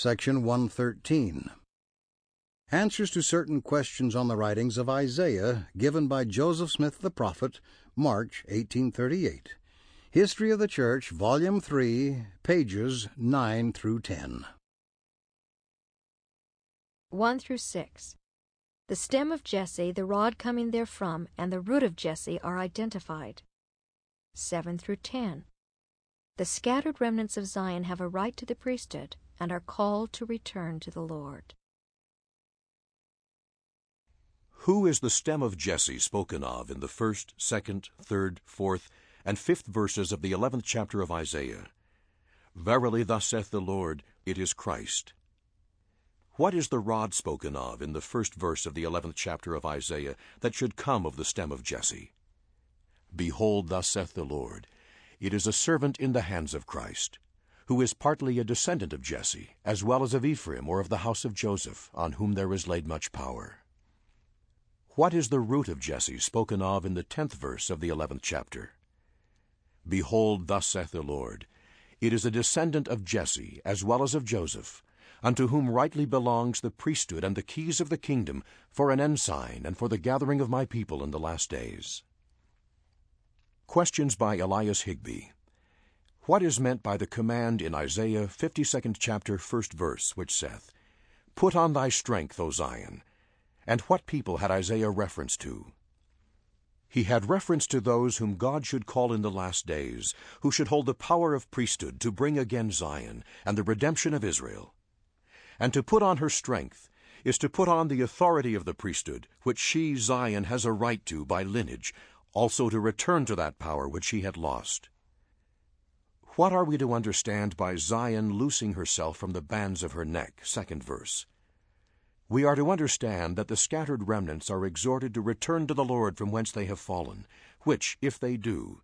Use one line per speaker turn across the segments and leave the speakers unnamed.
Section 113. Answers to certain questions on the writings of Isaiah given by Joseph Smith the Prophet, March 1838. History of the Church, Volume 3, pages 9 through 10.
1 through 6. The stem of Jesse, the rod coming therefrom, and the root of Jesse are identified. 7 through 10. The scattered remnants of Zion have a right to the priesthood and are called to return to the Lord.
Who is the stem of Jesse spoken of in the first, second, third, fourth, and fifth verses of the eleventh chapter of Isaiah? Verily, thus saith the Lord, it is Christ. What is the rod spoken of in the first verse of the eleventh chapter of Isaiah that should come of the stem of Jesse? Behold, thus saith the Lord, it is a servant in the hands of Christ, who is partly a descendant of Jesse, as well as of Ephraim or of the house of Joseph, on whom there is laid much power. What is the root of Jesse spoken of in the tenth verse of the eleventh chapter? Behold, thus saith the Lord, It is a descendant of Jesse, as well as of Joseph, unto whom rightly belongs the priesthood and the keys of the kingdom, for an ensign and for the gathering of my people in the last days. Questions by Elias Higbee. What is meant by the command in Isaiah 52nd chapter, first verse, which saith, Put on thy strength, O Zion, and what people had Isaiah reference to? He had reference to those whom God should call in the last days, who should hold the power of priesthood to bring again Zion and the redemption of Israel. And to put on her strength is to put on the authority of the priesthood, which she, Zion, has a right to by lineage, also to return to that power which she had lost. What are we to understand by Zion loosing herself from the bands of her neck? Second verse. We are to understand that the scattered remnants are exhorted to return to the Lord from whence they have fallen, which, if they do,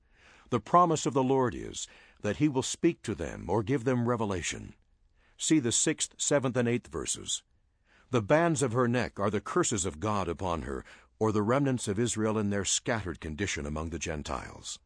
the promise of the Lord is that he will speak to them or give them revelation. See the sixth, seventh, and eighth verses. The bands of her neck are the curses of God upon her, or the remnants of Israel in their scattered condition among the Gentiles.